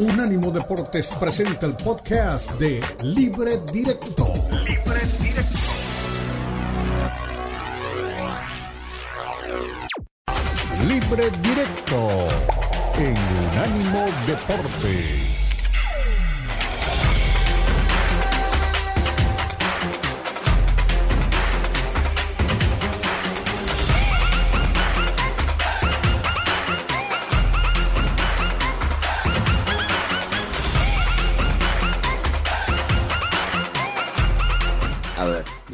Unánimo Deportes presenta el podcast de Libre Directo. Libre Directo. Libre Directo en Unánimo Deportes.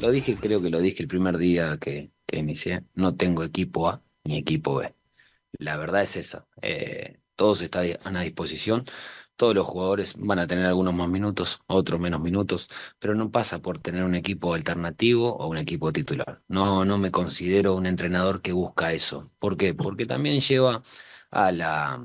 Lo dije, creo que lo dije el primer día que, inicié, no tengo equipo A ni equipo B. La verdad es esa. Eh, todos están a disposición, todos los jugadores van a tener algunos más minutos, otros menos minutos, pero no pasa por tener un equipo alternativo o un equipo titular. No, no me considero un entrenador que busca eso. ¿Por qué? Porque también lleva a la,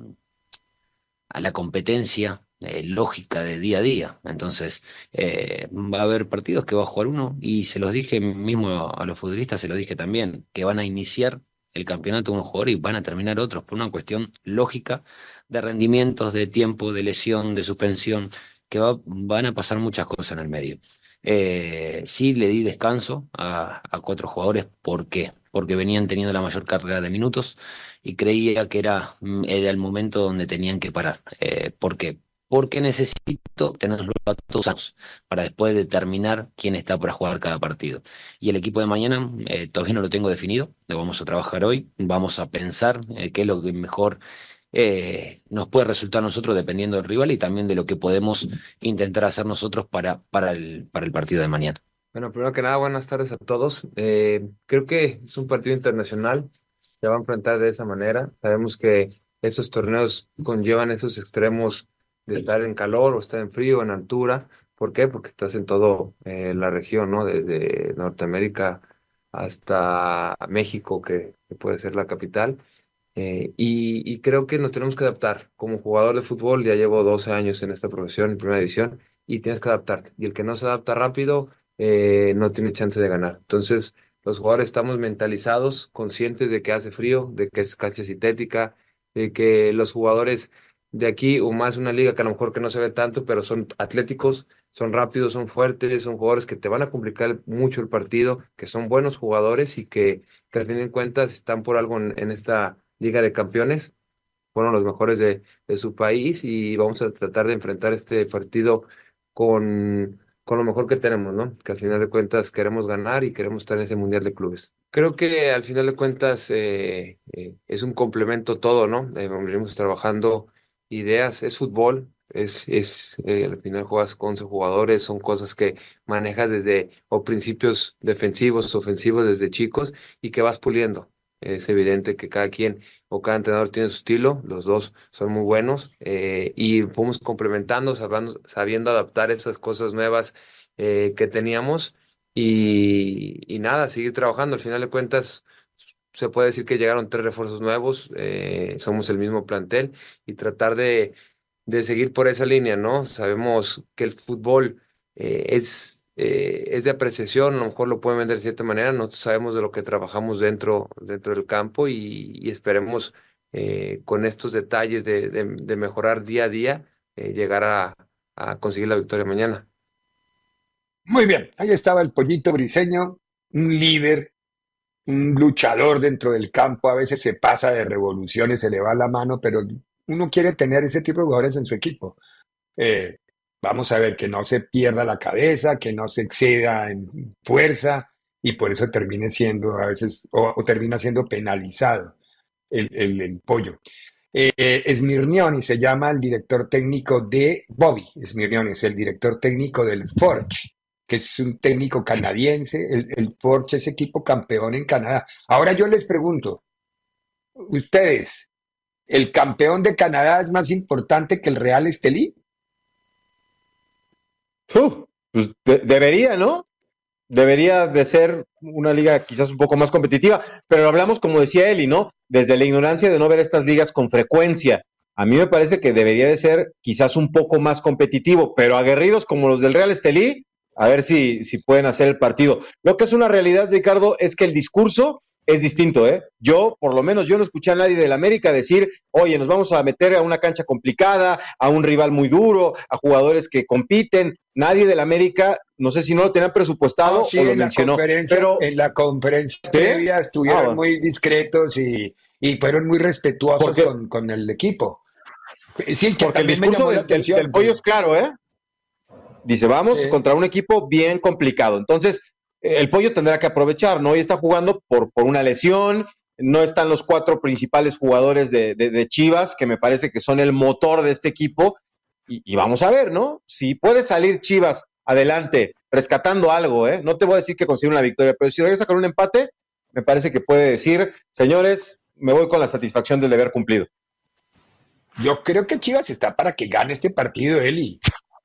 a la competencia eh, lógica de día a día. Entonces, eh, va a haber partidos que va a jugar uno y se los dije mismo a los futbolistas, se los dije también, que van a iniciar el campeonato unos jugadores y van a terminar otros por una cuestión lógica de rendimientos, de tiempo, de lesión, de suspensión, que van a pasar muchas cosas en el medio. Eh, sí le di descanso a, cuatro jugadores, ¿por qué? Porque venían teniendo la mayor carrera de minutos y creía que era, era el momento donde tenían que parar. ¿Por qué? Porque necesito tenerlos a todos para después determinar quién está para jugar cada partido. Y el equipo de mañana eh, todavía no lo tengo definido, lo vamos a trabajar hoy, vamos a pensar eh, qué es lo que mejor eh, nos puede resultar a nosotros dependiendo del rival y también de lo que podemos intentar hacer nosotros para, para, el, para el partido de mañana. Bueno, primero que nada, buenas tardes a todos. creo que es un partido internacional, se va a enfrentar de esa manera. Sabemos que esos torneos conllevan esos extremos de estar en calor o estar en frío, en altura. ¿Por qué? Porque estás en toda eh, la región, ¿no? Desde Norteamérica hasta México, que, puede ser la capital. Eh, y, creo que nos tenemos que adaptar. Como jugador de fútbol, ya llevo 12 años en esta profesión, en primera división, y tienes que adaptarte. Y el que no se adapta rápido eh, no tiene chance de ganar. Entonces, los jugadores estamos mentalizados, conscientes de que hace frío, de que es cancha sintética, de que los jugadores de aquí o más una liga que a lo mejor que no se ve tanto, pero son atléticos, son rápidos, son fuertes, son jugadores que te van a complicar mucho el partido, que son buenos jugadores y que, que al fin de cuentas están por algo en, esta liga de campeones, fueron los mejores de, de, su país y vamos a tratar de enfrentar este partido con, con lo mejor que tenemos, ¿no? Que al final de cuentas queremos ganar y queremos estar en ese Mundial de Clubes. Creo que al final de cuentas eh, eh, es un complemento todo, ¿no? Eh, venimos trabajando ideas, es fútbol, es, es eh, al final juegas con 11 jugadores, son cosas que manejas desde, o principios defensivos, ofensivos desde chicos y que vas puliendo. Es evidente que cada quien o cada entrenador tiene su estilo, los dos son muy buenos eh, y fuimos complementando, sabiendo, sabiendo, adaptar esas cosas nuevas eh, que teníamos y, y nada, seguir trabajando. Al final de cuentas, se puede decir que llegaron tres refuerzos nuevos, eh, somos el mismo plantel y tratar de, de, seguir por esa línea, ¿no? Sabemos que el fútbol eh, es, eh, es de apreciación, a lo mejor lo pueden vender de cierta manera, nosotros sabemos de lo que trabajamos dentro, dentro del campo y, esperemos con estos detalles de, de, mejorar día a día, llegar a, a conseguir la victoria mañana. Muy bien, ahí estaba el pollito briseño, un líder un luchador dentro del campo, a veces se pasa de revoluciones, se le va la mano, pero uno quiere tener ese tipo de jugadores en su equipo. Eh, vamos a ver que no se pierda la cabeza, que no se exceda en fuerza y por eso termine siendo a veces o, termina siendo penalizado el, el, pollo. Eh, Smirnioni se llama el director técnico de Bobby. Smirnioni es el director técnico del Forge que es un técnico canadiense, el, el Porsche es equipo campeón en Canadá. Ahora yo les pregunto, ustedes, ¿el campeón de Canadá es más importante que el Real Estelí? pues debería, ¿no? Debería de ser una liga quizás un poco más competitiva, pero hablamos, como decía Eli, ¿no? Desde la ignorancia de no ver estas ligas con frecuencia. A mí me parece que debería de ser quizás un poco más competitivo, pero aguerridos como los del Real Estelí, a ver si, si pueden hacer el partido. Lo que es una realidad, Ricardo, es que el discurso es distinto, ¿eh? Yo, por lo menos, yo no escuché a nadie del América decir, oye, nos vamos a meter a una cancha complicada, a un rival muy duro, a jugadores que compiten. Nadie del América, no sé si no lo tenían presupuestado No, sí, o lo en la mencionó, conferencia, pero en la conferencia previa estuvieron Ah, bueno. muy discretos y, y fueron muy respetuosos con, con el equipo. Sí, que porque el discurso la del, del pollo es claro, ¿eh? Dice, vamos Sí. contra un equipo bien complicado. Entonces, eh, el pollo tendrá que aprovechar, ¿no? Y está jugando por, por una lesión, no están los cuatro principales jugadores de, de- de Chivas, que me parece que son el motor de este equipo. Y, y vamos a ver, ¿no? Si puede salir Chivas adelante rescatando algo, ¿eh? No te voy a decir que consiga una victoria, pero si regresa con un empate, me parece que puede decir, señores, me voy con la satisfacción del deber cumplido. Yo creo que Chivas está para que gane este partido, Eli.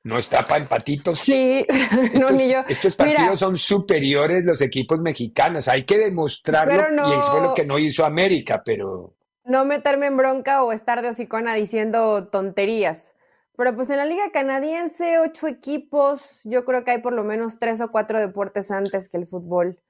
No está para empatitos. Sí, no, Estos, ni yo. estos partidos Mira, son superiores los equipos mexicanos. Hay que demostrarlo no- y eso fue lo que no hizo América, pero no meterme en bronca o estar de hocicona diciendo tonterías. Pero pues en la liga canadiense, ocho equipos, yo creo que hay por lo menos tres o cuatro deportes antes que el fútbol.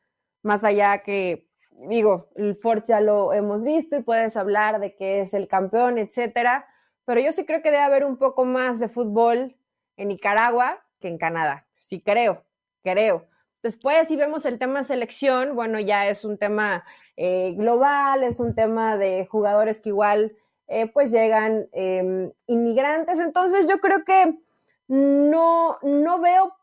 Más allá que, digo, el Ford ya lo hemos visto y puedes hablar de que es el campeón, etcétera. Pero yo sí creo que debe haber un poco más de fútbol en Nicaragua que en Canadá. Sí creo, creo. Después, si vemos el tema selección, bueno, ya es un tema eh, global, es un tema de jugadores que igual eh, pues llegan eh, inmigrantes. Entonces yo creo que no, no veo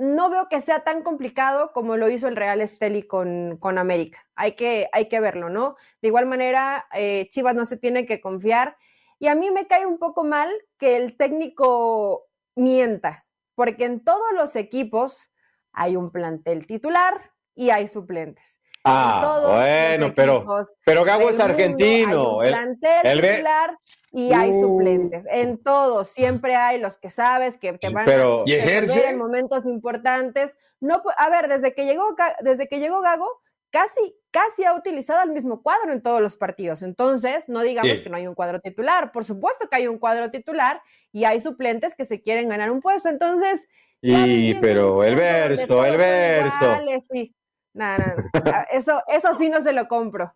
no veo que sea tan complicado como lo hizo el Real Esteli con, con América. Hay que, hay que verlo, ¿no? De igual manera, eh, Chivas no se tiene que confiar. Y a mí me cae un poco mal que el técnico mienta, porque en todos los equipos hay un plantel titular y hay suplentes. En Ah, bueno, pero, pero Gago es argentino. Hay un plantel titular y hay Uh. suplentes. En todos, siempre hay los que sabes que te van Pero- a ¿Y ejerce? en momentos importantes. No, a ver, desde que llegó desde que llegó Gago, casi casi ha utilizado el mismo cuadro en todos los partidos. Entonces, no digamos Sí. que no hay un cuadro titular. Por supuesto que hay un cuadro titular y hay suplentes que se quieren ganar un puesto. Entonces, Y, pero el verso, el verso. sí. No, no, no. Eso, eso sí no se lo compro.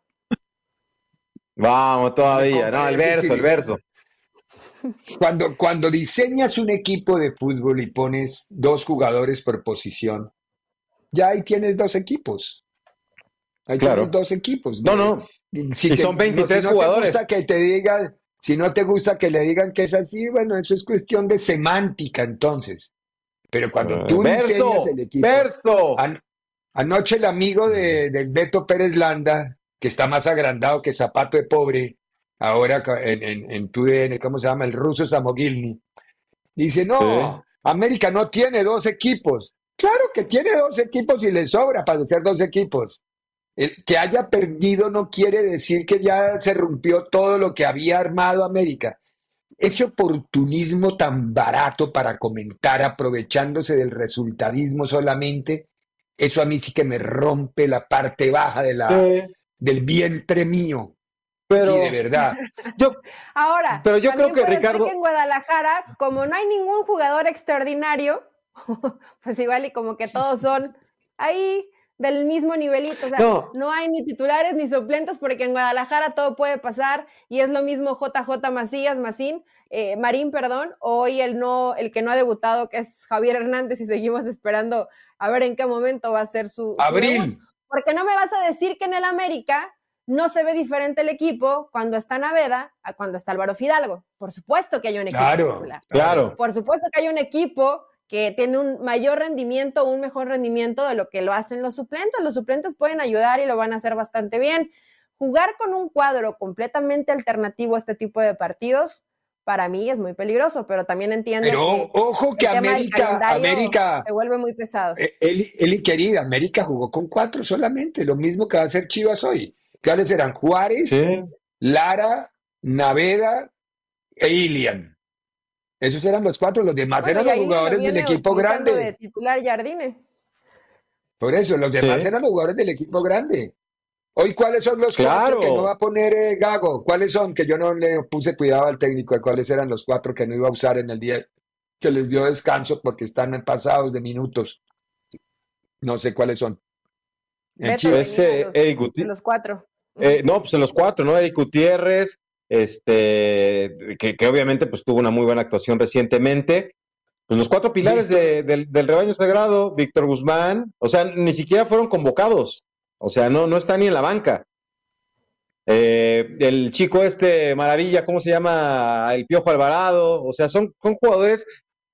Vamos todavía. No, el verso, el verso. Cuando, cuando diseñas un equipo de fútbol y pones dos jugadores por posición, ya ahí tienes dos equipos. Ahí Claro. dos equipos. No, no. Si son 23 jugadores. Te gusta que te digan, si no te gusta que le digan que es así, bueno, eso es cuestión de semántica entonces. Pero cuando tú verso, diseñas el equipo. verso. An- anoche el amigo de, del Beto Pérez Landa, que está más agrandado que zapato de pobre, ahora en, en, en TUDN, ¿cómo se llama? El ruso Samogilny, dice, no, Sí. América no tiene dos equipos. Claro que tiene dos equipos y le sobra para ser dos equipos. El que haya perdido no quiere decir que ya se rompió todo lo que había armado América. Ese oportunismo tan barato para comentar aprovechándose del resultadismo solamente, eso a mí sí que me rompe la parte baja de la, Eh, del vientre mío. pero Sí, de verdad. yo, Ahora, Pero yo creo que, Ricardo- que en Guadalajara, como no hay ningún jugador extraordinario, pues igual y como que todos son ahí del mismo nivelito, o sea, No. no, hay ni titulares ni suplentes porque en Guadalajara todo puede pasar y es lo mismo JJ Macías, Macín, eh, Marín, perdón, hoy el no, el que no ha debutado que es Javier Hernández y seguimos esperando a ver en qué momento va a ser su. Abril. Porque no me vas a decir que en el América no se ve diferente el equipo cuando está Naveda a cuando está Álvaro Fidalgo. Por supuesto que hay un equipo Claro. claro. Por supuesto que hay un equipo que tiene un mayor rendimiento, un mejor rendimiento de lo que lo hacen los suplentes. Los suplentes pueden ayudar y lo van a hacer bastante bien. Jugar con un cuadro completamente alternativo a este tipo de partidos, para mí es muy peligroso, pero también entiendo Pero que ojo que el tema del América, América, se vuelve muy pesado. eh, Eli, Eli querida, América jugó con cuatro solamente, lo mismo que va a hacer Chivas hoy. ¿Cuáles eran? Juárez, Sí. Lara, Naveda e Ilian. Esos eran los cuatro, los demás Bueno, eran los jugadores del equipo grande. De titular Jardine. Por eso, los demás Sí. eran los jugadores del equipo grande. Hoy, ¿cuáles son los Claro. cuatro que no va a poner eh, Gago? ¿Cuáles son? Que yo no le puse cuidado al técnico de cuáles eran los cuatro que no iba a usar en el día que les dio descanso porque están pasados de minutos. No sé cuáles son. En Beto Chivas. venía Ese de los- Eric de Guti- los cuatro. Eh, no, pues en los cuatro, ¿no? Eric Gutiérrez, este, que, que obviamente pues tuvo una muy buena actuación recientemente. Pues los cuatro pilares de- del, del rebaño sagrado, Víctor Guzmán, o sea, ni siquiera fueron convocados, o sea, no, no está ni en la banca. Eh, el chico este, Maravilla, ¿cómo se llama? El Piojo Alvarado, o sea, son, son jugadores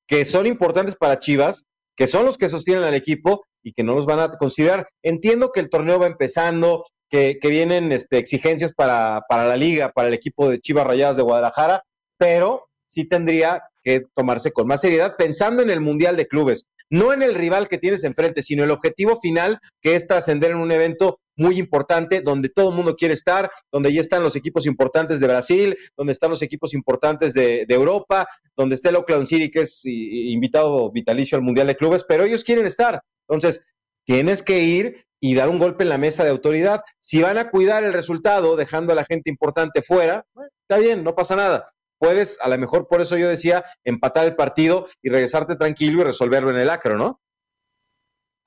que son importantes para Chivas, que son los que sostienen al equipo y que no los van a considerar. Entiendo que el torneo va empezando, que, vienen este, exigencias para, para la liga, para el equipo de Chivas Rayadas de Guadalajara, pero sí tendría que tomarse con más seriedad pensando en el Mundial de Clubes, no en el rival que tienes enfrente, sino el objetivo final que es trascender en un evento muy importante donde todo el mundo quiere estar, donde ya están los equipos importantes de Brasil, donde están los equipos importantes de, Europa, donde está el Oakland City, que es invitado vitalicio al Mundial de Clubes, pero ellos quieren estar. Entonces, tienes que ir y dar un golpe en la mesa de autoridad. Si van a cuidar el resultado, dejando a la gente importante fuera, bueno, está bien, no pasa nada. Puedes, a lo mejor por eso yo decía, empatar el partido y regresarte tranquilo y resolverlo en el acro, ¿no?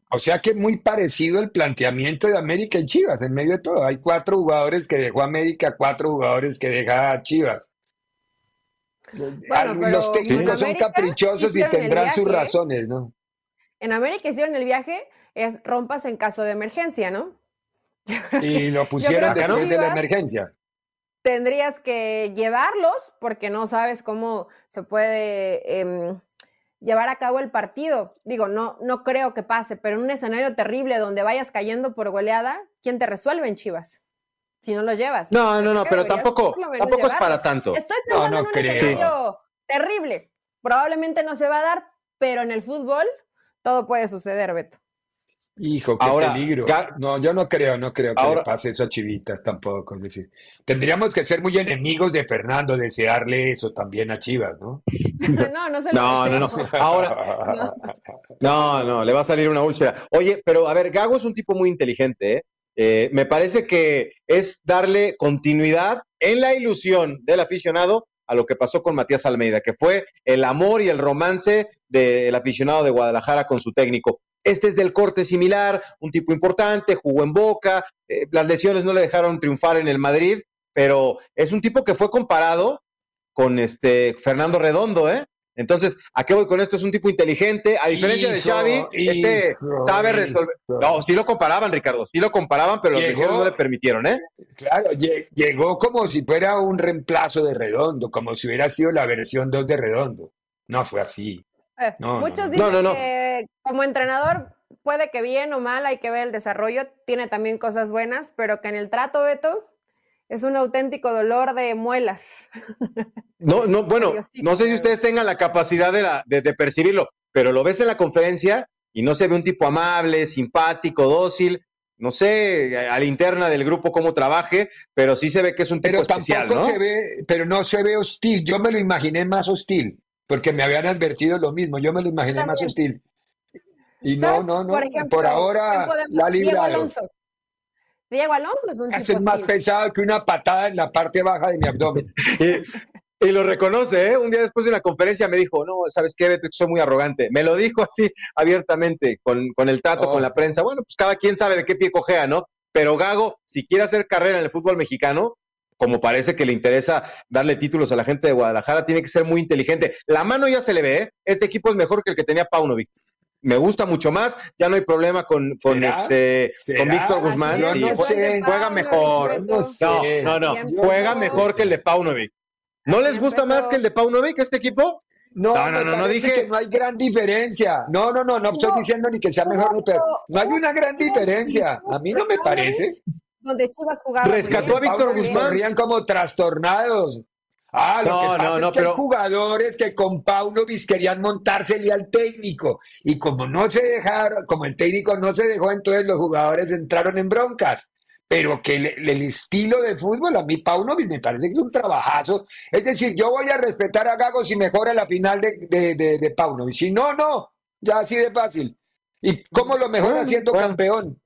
O sea que muy parecido el planteamiento de América en Chivas, en medio de todo. Hay cuatro jugadores que dejó América, cuatro jugadores que deja Chivas. Los técnicos son caprichosos y tendrán sus razones, ¿no? En América hicieron el viaje, es rompas en caso de emergencia, ¿no? Y lo pusieron después de la emergencia. Tendrías que llevarlos porque no sabes cómo se puede em, llevar a cabo el partido. Digo, no, no creo que pase, pero en un escenario terrible donde vayas cayendo por goleada, ¿quién te resuelve en Chivas? Si no los llevas. No, no, no, pero tampoco, lo tampoco es para tanto. Estoy No, pensando no en un creo. escenario terrible. Probablemente no se va a dar, pero en el fútbol todo puede suceder, Beto. Hijo, qué Ahora, peligro. No, yo no creo, no creo que Ahora- le pase eso a Chivitas tampoco. Es decir, tendríamos que ser muy enemigos de Fernando, desearle eso también a Chivas, ¿no? no, no se lo No, no, no. Ahora, No, no, le va a salir una úlcera. Oye, pero a ver, Gago es un tipo muy inteligente, ¿eh? Eh, me parece que es darle continuidad en la ilusión del aficionado a lo que pasó con Matías Almeida, que fue el amor y el romance del aficionado de Guadalajara con su técnico. Este es del corte similar, un tipo importante, jugó en Boca, eh, las lesiones no le dejaron triunfar en el Madrid, pero es un tipo que fue comparado con este Fernando Redondo, ¿eh? Entonces, ¿a qué voy con esto? Es un tipo inteligente, a diferencia de Hijo, Xavi, este hijo, sabe resolver. hijo. No, sí lo comparaban, Ricardo, sí lo comparaban, pero los Llegó- lesiones no le permitieron, ¿eh? Claro, lle- llegó como si fuera un reemplazo de Redondo, como si hubiera sido la versión 2 de Redondo. No fue así. Eh, No, no, Muchos no. dicen No, no, no. que como entrenador puede que bien o mal, hay que ver el desarrollo, tiene también cosas buenas, pero que en el trato, Beto, es un auténtico dolor de muelas. No, no, bueno, no sé si ustedes tengan la capacidad de, la, de, de percibirlo, pero lo ves en la conferencia y no se ve un tipo amable, simpático, dócil. No sé a la interna del grupo cómo trabaje, pero sí se ve que es un tipo Pero especial, tampoco ¿no? se ve, pero no se ve hostil. Yo me lo imaginé más hostil, porque me habían advertido lo mismo. Yo me lo imaginé más hostil. Y no, no, no. Por ejemplo, Por ahora ¿quién podemos- la Diego. Alonso. Diego Alonso es un Ese tipo es más pesado que una patada en la parte baja de mi abdomen. Y, y lo reconoce, ¿eh? Un día después de una conferencia me dijo, no, ¿sabes qué, Beto? Soy muy arrogante. Me lo dijo así abiertamente, con, con el trato, Oh. con la prensa. Bueno, pues cada quien sabe de qué pie cojea, ¿no? Pero Gago, si quiere hacer carrera en el fútbol mexicano, como parece que le interesa darle títulos a la gente de Guadalajara, tiene que ser muy inteligente. La mano ya se le ve, ¿eh? Este equipo es mejor que el que tenía Paunovic. Me gusta mucho más, ya no hay problema con, con ¿Será? este con. Víctor Guzmán. Yo sí, no jue- sé. juega mejor. No sé. No, no. Juega mejor que el de Paunovic. ¿No les gusta más que el de Paunovic, este equipo? No, No, no, no, dije- que no hay gran diferencia. No, no, no, no estoy diciendo ni que sea mejor ni peor. No hay una gran diferencia. A mí no me parece. Donde Chivas jugaba. Rescató a. Víctor Guzmán. corrían como trastornados. Ah, lo No, que pasa no, no, es que pero- hay jugadores que con Paunovic querían montársele al técnico. Y como no se dejaron, como el técnico no se dejó, entonces los jugadores entraron en broncas. Pero que el, el estilo de fútbol, a mí Paunovic me parece que es un trabajazo. Es decir, yo voy a respetar a Gago si mejora la final de, de, de, de Paunovic. Si no, no. Ya así de fácil. ¿Y cómo lo mejora Bueno, siendo bueno. campeón?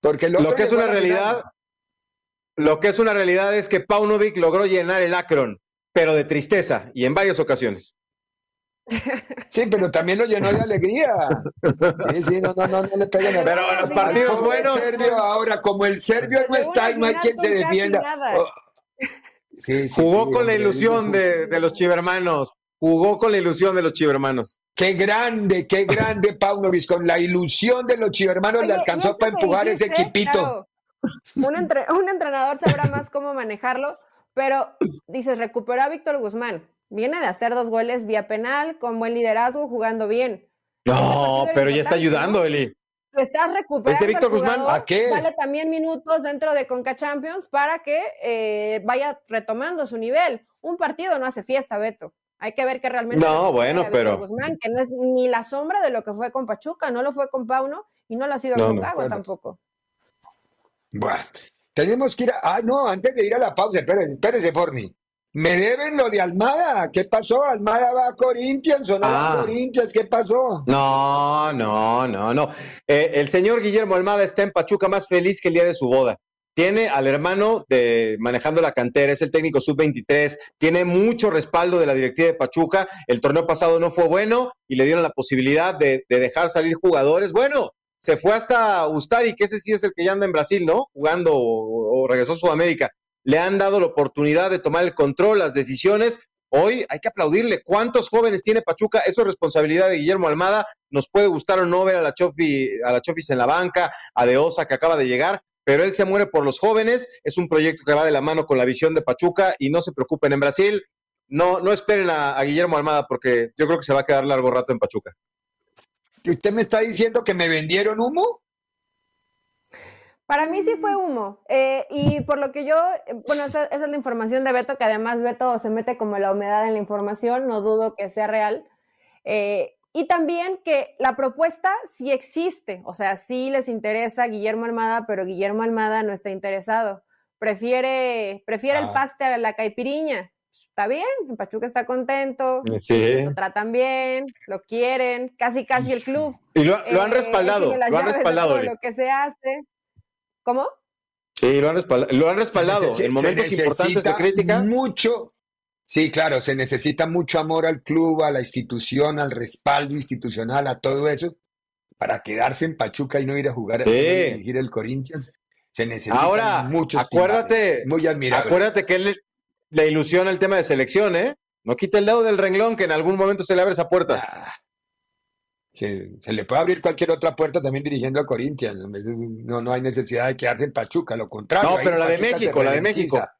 Porque el Lo otro que es una realidad, lo que es una realidad es que Paunovic logró llenar el Akron, pero de tristeza y en varias ocasiones. Sí, pero también lo llenó de alegría. Sí, sí, no, no, no, no le peguen a Pero los partidos el buenos. serbio ahora, como el serbio no está y no hay quien se defienda. Oh, sí, sí, Jugó sí, con la ilusión de, de los chivermanos. Jugó con la ilusión de los chivermanos. Qué grande, qué grande Paunovic, con la ilusión de los chivermanos le Oye, alcanzó para empujar ese equipito. claro, un, entre- un entrenador sabrá más cómo manejarlo, pero dices, recuperó a Víctor Guzmán. Viene de hacer dos goles vía penal, con buen liderazgo, jugando bien. No, pero ya está ayudando. Eli. Lo estás recuperando. ¿Es de Víctor Guzmán? ¿A qué? Dale también minutos dentro de Conca Champions para que eh, vaya retomando su nivel. Un partido no hace fiesta, Beto. Hay que ver que realmente. No, bueno, pero- Guzmán, que no es ni la sombra de lo que fue con Pachuca, no lo fue con Pauno y no lo ha sido No, con no, Gago bueno. tampoco. Bueno, tenemos que ir a... Ah, no, antes de ir a la pausa, espérese, espérese por mí. Me deben lo de Almada. ¿Qué pasó? Almada va a Corinthians o no va a Ah. Corinthians. ¿Qué pasó? No, no, no, no. Eh, el señor Guillermo Almada está en Pachuca más feliz que el día de su boda. Tiene al hermano de manejando la cantera, es el técnico sub-23, tiene mucho respaldo de la directiva de Pachuca. El torneo pasado no fue bueno y le dieron la posibilidad de, de dejar salir jugadores. Bueno, se fue hasta Ustari, que ese sí es el que ya anda en Brasil, ¿no? Jugando o, regresó a Sudamérica. Le han dado la oportunidad de tomar el control, las decisiones. Hoy hay que aplaudirle. ¿Cuántos jóvenes tiene Pachuca? Eso es responsabilidad de Guillermo Almada. Nos puede gustar o no ver a la Chofi, a la Chofis en la banca, a De Osa que acaba de llegar, pero él se muere por los jóvenes. Es un proyecto que va de la mano con la visión de Pachuca y no se preocupen en Brasil. No, no esperen a, a Guillermo Almada porque yo creo que se va a quedar largo rato en Pachuca. ¿Y ¿Usted me está diciendo que me vendieron humo? Para mí sí fue humo. Eh, y por lo que yo, eh, bueno, esa, esa es la información de Beto, que además Beto se mete como la humedad en la información, no dudo que sea real. Eh, y también que la propuesta sí existe, o sea, sí les interesa Guillermo Almada, pero Guillermo Almada no está interesado. Prefiere, prefiere el Ah. paste a la caipiriña. Está bien, en Pachuca está contento, Sí. lo tratan bien, lo quieren, casi casi el club. Y lo, lo han Eh, respaldado, lo han de respaldado. Lo que se hace. ¿Cómo? Sí, lo han respaldado. Lo han respaldado. Se en momentos se importantes de necesita crítica. Mucho. Sí, claro, se necesita mucho amor al club, a la institución, al respaldo institucional, a todo eso, para quedarse en Pachuca y no ir a jugar Sí. a dirigir el Corinthians. Se necesitan Ahora, muchos acuérdate, timbales. Muy admirable. Acuérdate que él le ilusiona el tema de selección, ¿eh? No quita el dedo del renglón que en algún momento se le abre esa puerta. Ah, se, se le puede abrir cualquier otra puerta también dirigiendo a Corinthians. No, no hay necesidad de quedarse en Pachuca, lo contrario. No, pero la de Pachuca México, la de ralentiza.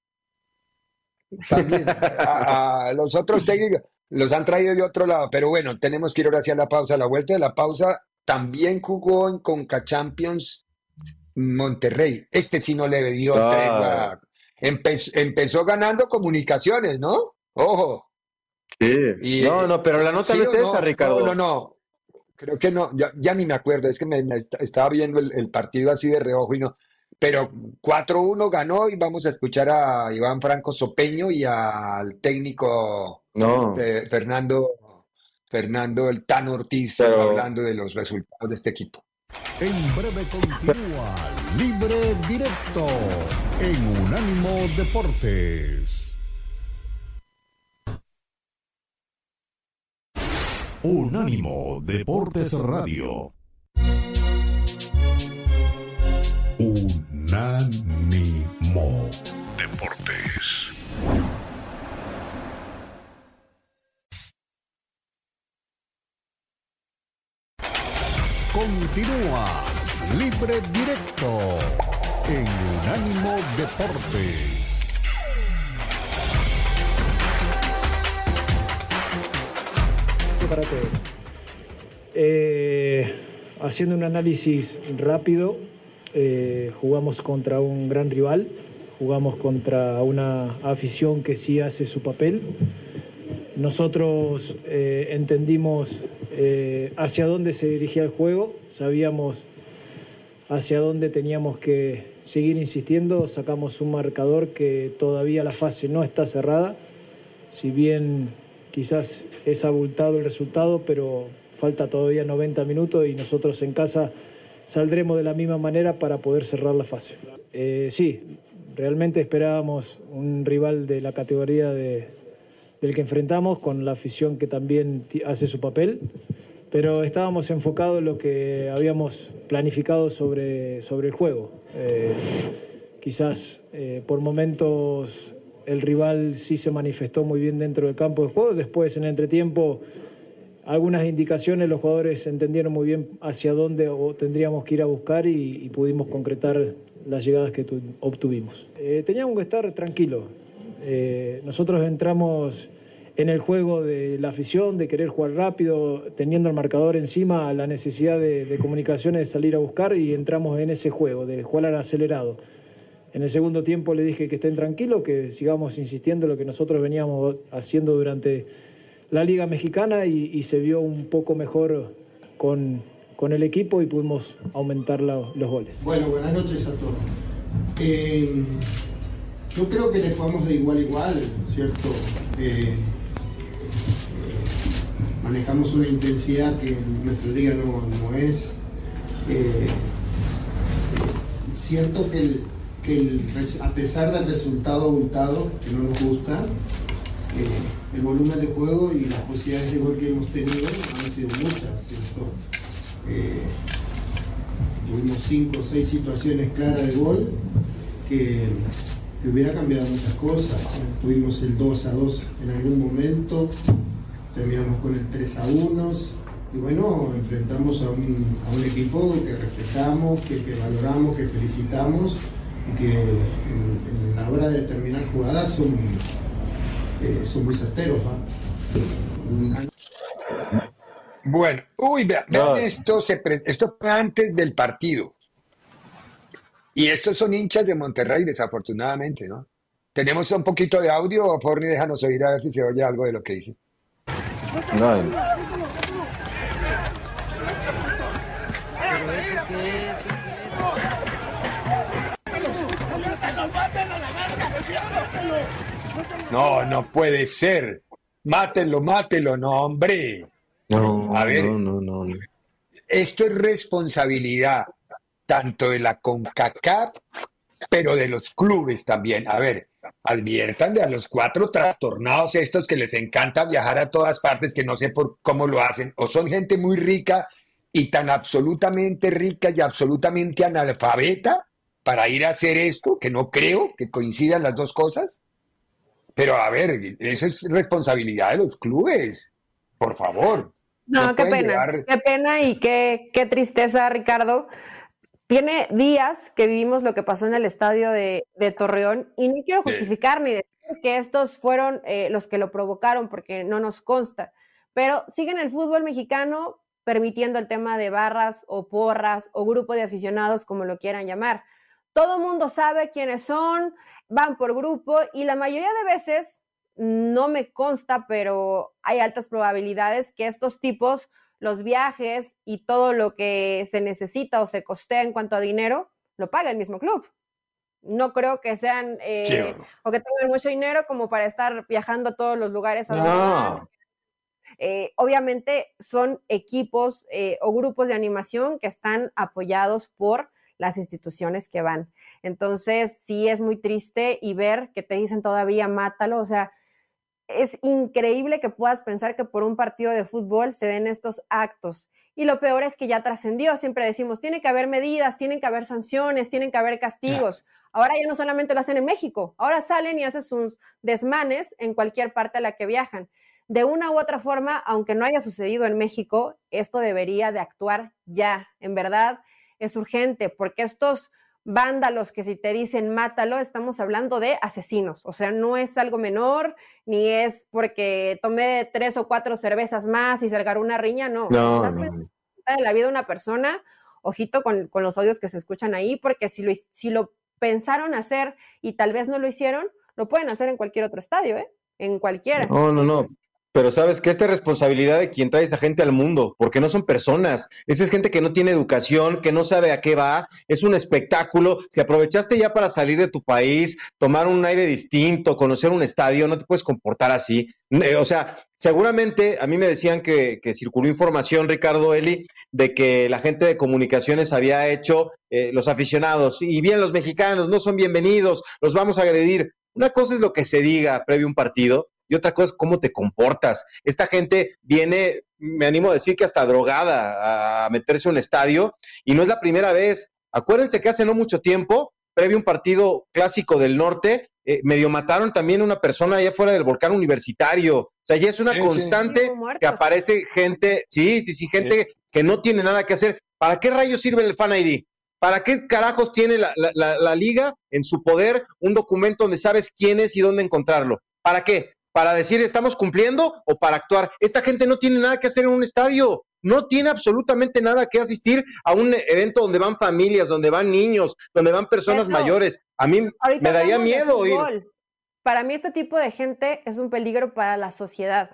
También, a, a los otros técnicos los han traído de otro lado, pero bueno, tenemos que ir ahora hacia la pausa. La vuelta de la pausa también jugó en Conca Champions Monterrey. Este sí no le dio Ah. Empe- empezó ganando comunicaciones, ¿no? Ojo. Sí. Y, no, eh, no, pero la nota ¿Sí no es no? esa, Ricardo. No, no, no. Creo que no, ya, ya ni me acuerdo, es que me, me est- estaba viendo el, el partido así de reojo y no. Pero 4-1 ganó y vamos a escuchar a Iván Franco Sopeño y al técnico No. Fernando, Fernando el Tan Ortiz Pero- hablando de los resultados de este equipo. En breve continúa Libre Directo en Unánimo Deportes. Unánimo Deportes Radio. Unánimo. Deportes. Continúa Libre Directo en Unánimo Deportes. todos. Eh, haciendo un análisis rápido, eh, jugamos contra un gran rival, jugamos contra una afición que sí hace su papel. Nosotros eh, entendimos eh, hacia dónde se dirigía el juego, sabíamos hacia dónde teníamos que seguir insistiendo, sacamos un marcador que todavía la fase no está cerrada, si bien quizás es abultado el resultado, pero falta todavía 90 minutos y nosotros en casa saldremos de la misma manera para poder cerrar la fase. Eh, sí, realmente esperábamos un rival de la categoría de, del que enfrentamos, con la afición que también hace su papel, pero estábamos enfocados en lo que habíamos planificado sobre, sobre el juego. Eh, quizás eh, por momentos el rival sí se manifestó muy bien dentro del campo de juego, después en el entretiempo algunas indicaciones los jugadores entendieron muy bien hacia dónde tendríamos que ir a buscar y, pudimos concretar las llegadas que obtuvimos. Eh, teníamos que estar tranquilos. nosotros entramos en el juego de la afición, de querer jugar rápido, teniendo el marcador encima, la necesidad de, comunicaciones de salir a buscar y entramos en ese juego, de jugar al acelerado. En el segundo tiempo le dije que estén tranquilos, que sigamos insistiendo en lo que nosotros veníamos haciendo durante la Liga Mexicana y, se vio un poco mejor con, con, el equipo y pudimos aumentar los goles. Bueno, buenas noches a todos. Eh, yo creo que le jugamos de igual a igual, ¿cierto? Eh, manejamos una intensidad que en nuestra liga no, es. Eh, cierto que, a pesar del resultado abultado, que no nos gusta, eh, el volumen de juego y las posibilidades de gol que hemos tenido han sido muchas, ¿cierto? Eh, tuvimos cinco o seis situaciones claras de gol que, que hubiera cambiado muchas cosas. Tuvimos el 2 a 2 en algún momento, terminamos con el 3 a 1 y bueno, enfrentamos a un, a un equipo que respetamos, que, que, valoramos, que felicitamos y que en, la hora de terminar jugadas son, eh, son muy certeros. Bueno, uy, vean, esto, se esto fue antes del partido. Y estos son hinchas de Monterrey, desafortunadamente, ¿no? Tenemos un poquito de audio, Forni, déjanos oír a ver si se oye algo de lo que dice. No, no puede ser. Mátenlo, mátenlo, no, hombre. No, a ver, no, no, no. Esto es responsabilidad tanto de la CONCACAF, pero de los clubes también. A ver, adviertan a los cuatro trastornados estos que les encanta viajar a todas partes, que no sé por cómo lo hacen, o son gente muy rica y tan absolutamente rica y absolutamente analfabeta para ir a hacer esto, que no creo que coincidan las dos cosas. Pero a ver, eso es responsabilidad de los clubes, por favor. No, qué pena, qué pena y qué, qué tristeza, Ricardo, tiene días que vivimos lo que pasó en el estadio de, Torreón y no quiero justificar ni decir que estos fueron eh, los que lo provocaron porque no nos consta, pero siguen el fútbol mexicano permitiendo el tema de barras o porras o grupo de aficionados, como lo quieran llamar. Todo mundo sabe quiénes son, van por grupo y la mayoría de veces, no me consta, pero hay altas probabilidades que estos tipos los viajes y todo lo que se necesita o se costea en cuanto a dinero, lo paga el mismo club. No creo que sean eh, o que tengan mucho dinero como para estar viajando a todos los lugares. Eh, obviamente son equipos eh, o grupos de animación que están apoyados por las instituciones que van. Entonces, sí es muy triste y ver que te dicen todavía mátalo, o sea, es increíble que puedas pensar que por un partido de fútbol se den estos actos. Y lo peor es que ya trascendió, siempre decimos, tiene que haber medidas, tienen que haber sanciones, tienen que haber castigos. Ahora ya no solamente lo hacen en México, ahora salen y hacen sus desmanes en cualquier parte a la que viajan. De una u otra forma, aunque no haya sucedido en México, esto debería de actuar ya. En verdad, es urgente porque estos vándalos que si te dicen mátalo, estamos hablando de asesinos. O sea, no es algo menor, ni es porque tomé tres o cuatro cervezas más y se una riña, no. No, de la vida de una persona, ojito con, los odios que se escuchan ahí, porque si lo, si lo pensaron hacer y tal vez no lo hicieron, lo pueden hacer en cualquier otro estadio, ¿eh? En cualquiera. No, no, no. Pero sabes que esta es responsabilidad de quien trae esa gente al mundo, porque no son personas. Esa es gente que no tiene educación, que no sabe a qué va. Es un espectáculo. Si aprovechaste ya para salir de tu país, tomar un aire distinto, conocer un estadio, no te puedes comportar así. Eh, o sea, seguramente a mí me decían que, circuló información, Ricardo Eli, de que la gente de comunicaciones había hecho eh, los aficionados, y bien los mexicanos no son bienvenidos, los vamos a agredir. Una cosa es lo que se diga previo a un partido y otra cosa es cómo te comportas. Esta gente viene, me animo a decir que hasta drogada a meterse a un estadio y no es la primera vez. Acuérdense que hace no mucho tiempo, previo a un partido clásico del norte, eh, medio mataron también a una persona allá fuera del volcán universitario. O sea, ya es una Sí, constante Sí, que aparece gente, sí, sí, sí, gente que no tiene nada que hacer. ¿Para qué rayos sirve el Fan ID? ¿Para qué carajos tiene la, la- la- la liga en su poder un documento donde sabes quién es y dónde encontrarlo? ¿Para qué? ¿Para decir estamos cumpliendo o para actuar? Esta gente no tiene nada que hacer en un estadio. No tiene absolutamente nada que asistir a un evento donde van familias, donde van niños, donde van personas mayores. A mí Ahorita me daría miedo ir. Para mí este tipo de gente es un peligro para la sociedad.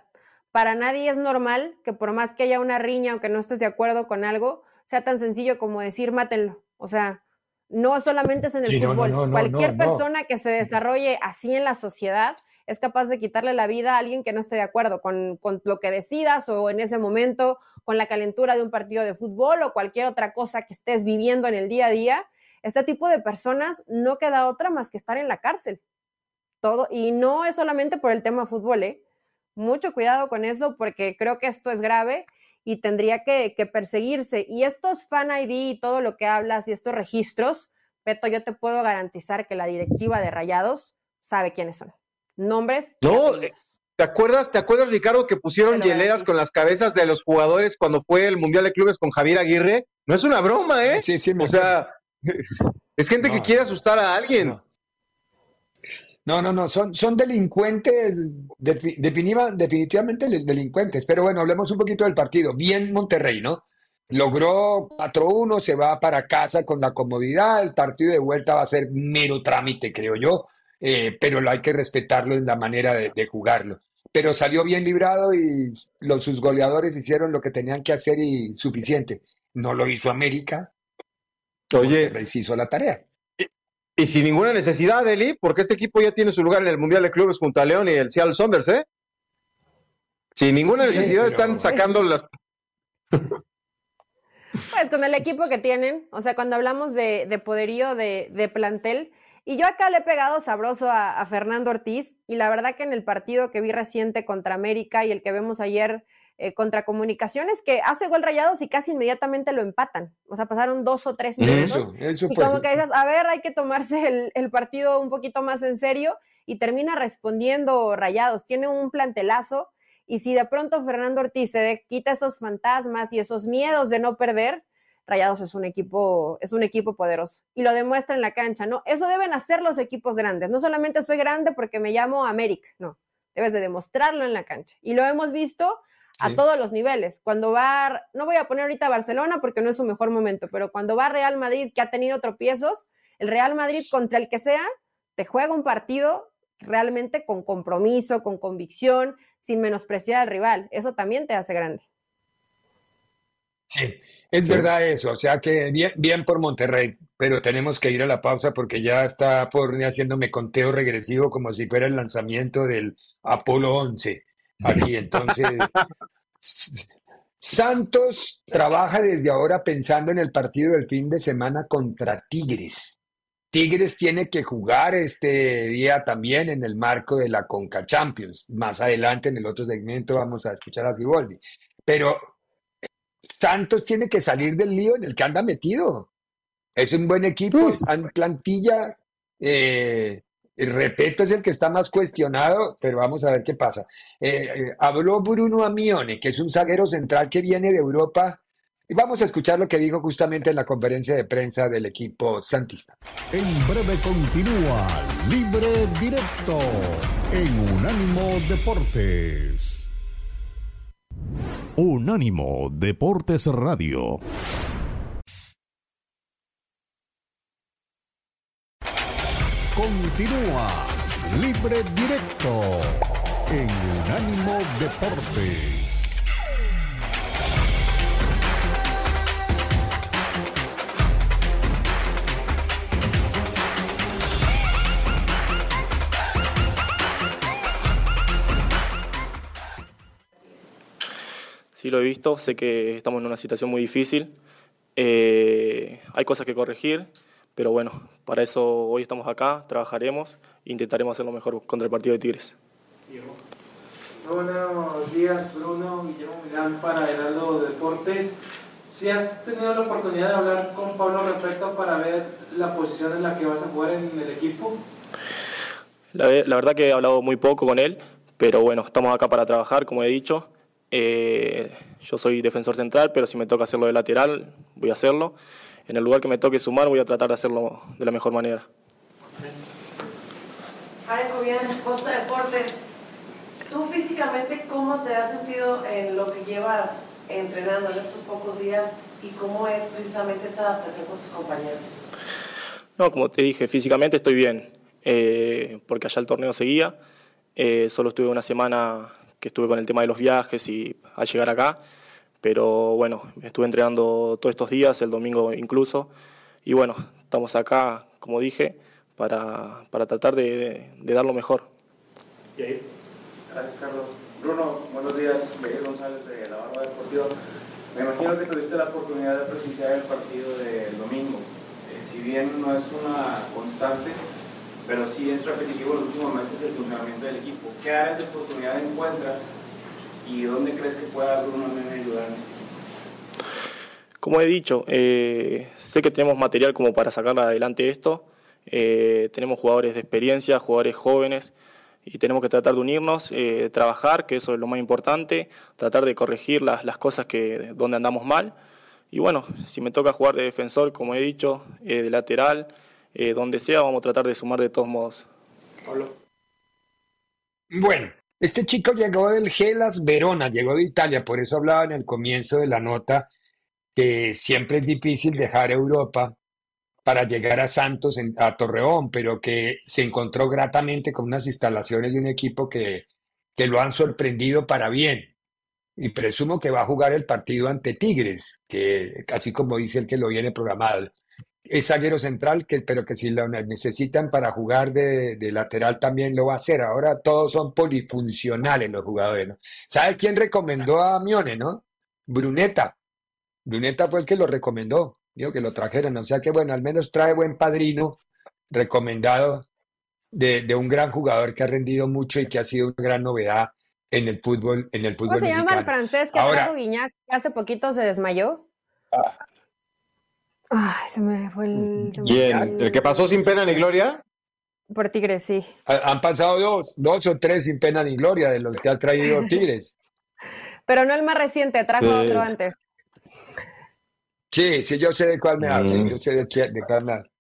Para nadie es normal que por más que haya una riña o que no estés de acuerdo con algo, sea tan sencillo como decir mátenlo. O sea, no solamente es en el Sí, no, no, fútbol. no, no, Cualquier no, no. persona que se desarrolle así en la sociedad es capaz de quitarle la vida a alguien que no esté de acuerdo con, lo que decidas o en ese momento con la calentura de un partido de fútbol o cualquier otra cosa que estés viviendo en el día a día. Este tipo de personas no queda otra más que estar en la cárcel. Todo, y no es solamente por el tema fútbol, ¿eh? Mucho cuidado con eso porque creo que esto es grave y tendría que, que perseguirse. Y estos fan ID y todo lo que hablas y estos registros, Beto, yo te puedo garantizar que la directiva de Rayados sabe quiénes son. Nombres. No, apellidos. ¿Te acuerdas, ¿Te acuerdas, Ricardo, que pusieron hieleras con las cabezas de los jugadores cuando fue el Mundial de Clubes con Javier Aguirre? No es una broma, ¿eh? Sí, sí, me O sea, es gente que No. quiere asustar a alguien. No. No, no, no, son, son delincuentes, definitivamente delincuentes. Pero bueno, hablemos un poquito del partido. Bien Monterrey, ¿no? Logró 4-1, se va para casa con la comodidad. El partido de vuelta va a ser mero trámite, creo yo, eh, pero lo hay que respetarlo en la manera de, de jugarlo. Pero salió bien librado y los, sus goleadores hicieron lo que tenían que hacer y suficiente. No lo hizo América, Oye, hizo la tarea. y sin ninguna necesidad, Eli, porque este equipo ya tiene su lugar en el Mundial de Clubes junto a León y el Seattle Saunders, ¿eh? Sin ninguna Sí, necesidad pero- están sacando las... Pues con el equipo que tienen, o sea, cuando hablamos de, de poderío de, de plantel, y yo acá le he pegado sabroso a, a Fernando Ortiz, y la verdad que en el partido que vi reciente contra América y el que vemos ayer eh, contra Comunicaciones, que hace gol rayados y casi inmediatamente lo empatan. O sea, pasaron dos o tres minutos. Eso, eso Y como que dices, a ver, hay que tomarse el, el partido un poquito más en serio y termina respondiendo Rayados. Tiene un plantelazo y si de pronto Fernando Ortiz se quita esos fantasmas y esos miedos de no perder, Rayados es un equipo, es un equipo poderoso y lo demuestra en la cancha, ¿no? Eso deben hacer los equipos grandes. No solamente soy grande porque me llamo América, no. Debes de demostrarlo en la cancha. Y lo hemos visto a Sí. todos los niveles. Cuando va, no voy a poner ahorita a Barcelona porque no es su mejor momento, pero cuando va Real Madrid, que ha tenido tropiezos, el Real Madrid contra el que sea, te juega un partido realmente con compromiso, con convicción, sin menospreciar al rival. Eso también te hace grande. Sí, es Sí. verdad eso, o sea que bien, bien por Monterrey, pero tenemos que ir a la pausa porque ya está por haciéndome conteo regresivo como si fuera el lanzamiento del Apolo 11 aquí. Entonces, Santos trabaja desde ahora pensando en el partido del fin de semana contra Tigres. Tigres tiene que jugar este día también en el marco de la Conca Champions. Más adelante en el otro segmento vamos a escuchar a Giboldi. Pero Santos tiene que salir del lío en el que anda metido. Es un buen equipo, han plantilla, eh, el Repeto es el que está más cuestionado, pero vamos a ver qué pasa. Eh, eh, habló Bruno Amione, que es un zaguero central que viene de Europa, y vamos a escuchar lo que dijo justamente en la conferencia de prensa del equipo santista. En breve continúa Libre Directo en Unánimo Deportes. Unánimo Deportes Radio. Continúa Libre Directo en Unánimo Deportes. Sí, lo he visto, sé que estamos en una situación muy difícil, Eh, hay cosas que corregir, pero bueno, para eso hoy estamos acá, trabajaremos e intentaremos hacer lo mejor contra el partido de Tigres. Buenos días, Bruno, Guillermo Milán para Heraldo Deportes. Si has tenido la oportunidad de hablar con Pablo respecto para ver la posición en la que vas a jugar en el equipo. La, la verdad que he hablado muy poco con él, pero bueno, estamos acá para trabajar, como he dicho. Eh, yo soy defensor central, pero si me toca hacerlo de lateral, voy a hacerlo. En el lugar que me toque sumar, voy a tratar de hacerlo de la mejor manera. Bien, Costa Deportes. ¿Tú físicamente cómo te has sentido en lo que llevas entrenando en estos pocos días y cómo es precisamente esta adaptación con tus compañeros? No, como te dije, físicamente estoy bien, eh, porque allá el torneo seguía. Eh, solo estuve una semana que estuve con el tema de los viajes y al llegar acá, pero bueno, estuve entrenando todos estos días, el domingo incluso, y bueno, estamos acá, como dije, para, para tratar de, de, dar lo mejor. Gracias, Carlos. Bruno, buenos días. Miguel González de La Barba Deportiva. Me imagino que tuviste la oportunidad de presenciar el partido del domingo. Eh, si bien no es una constante, pero sí es repetitivo los últimos meses el funcionamiento del equipo. ¿Qué áreas de oportunidad encuentras y dónde crees que pueda Bruno Mene ayudar en equipo? Como he dicho, eh, sé que tenemos material como para sacar adelante esto. Eh, tenemos jugadores de experiencia, jugadores jóvenes y tenemos que tratar de unirnos, eh, trabajar, que eso es lo más importante, tratar de corregir las, las cosas que donde andamos mal. Y bueno, si me toca jugar de defensor, como he dicho, eh, de lateral, eh, donde sea, vamos a tratar de sumar de todos modos. Pablo. Bueno, este chico llegó del Gelas Verona, llegó de Italia, por eso hablaba en el comienzo de la nota que siempre es difícil dejar Europa para llegar a Santos, en, a Torreón, pero que se encontró gratamente con unas instalaciones de un equipo que, que lo han sorprendido para bien. Y presumo que va a jugar el partido ante Tigres, que así como dice el que lo viene programado. Es zaguero central, que, pero que si lo necesitan para jugar de, de lateral también lo va a hacer. Ahora todos son polifuncionales los jugadores. ¿no? ¿Sabe quién recomendó a Mione, no? Bruneta. Bruneta fue el que lo recomendó digo que lo trajeron, o sea que bueno, al menos trae buen padrino recomendado de, de, un gran jugador que ha rendido mucho y que ha sido una gran novedad en el fútbol, en el fútbol ¿Cómo se mexicano. llama el francés que Ahora, trajo Guiñac que hace poquito se desmayó? Ah, Ay, se me fue el... se me ¿Quién? fue ¿El que pasó sin pena ni gloria? Por Tigres, sí. ha- han pasado dos, dos o tres sin pena ni gloria de los que ha traído Tigres. Pero no el más reciente, trajo Sí. otro antes. Sí, sí, yo sé de cuál me hablas, sí, Mm. yo sé de, qué- de cuál me hablas.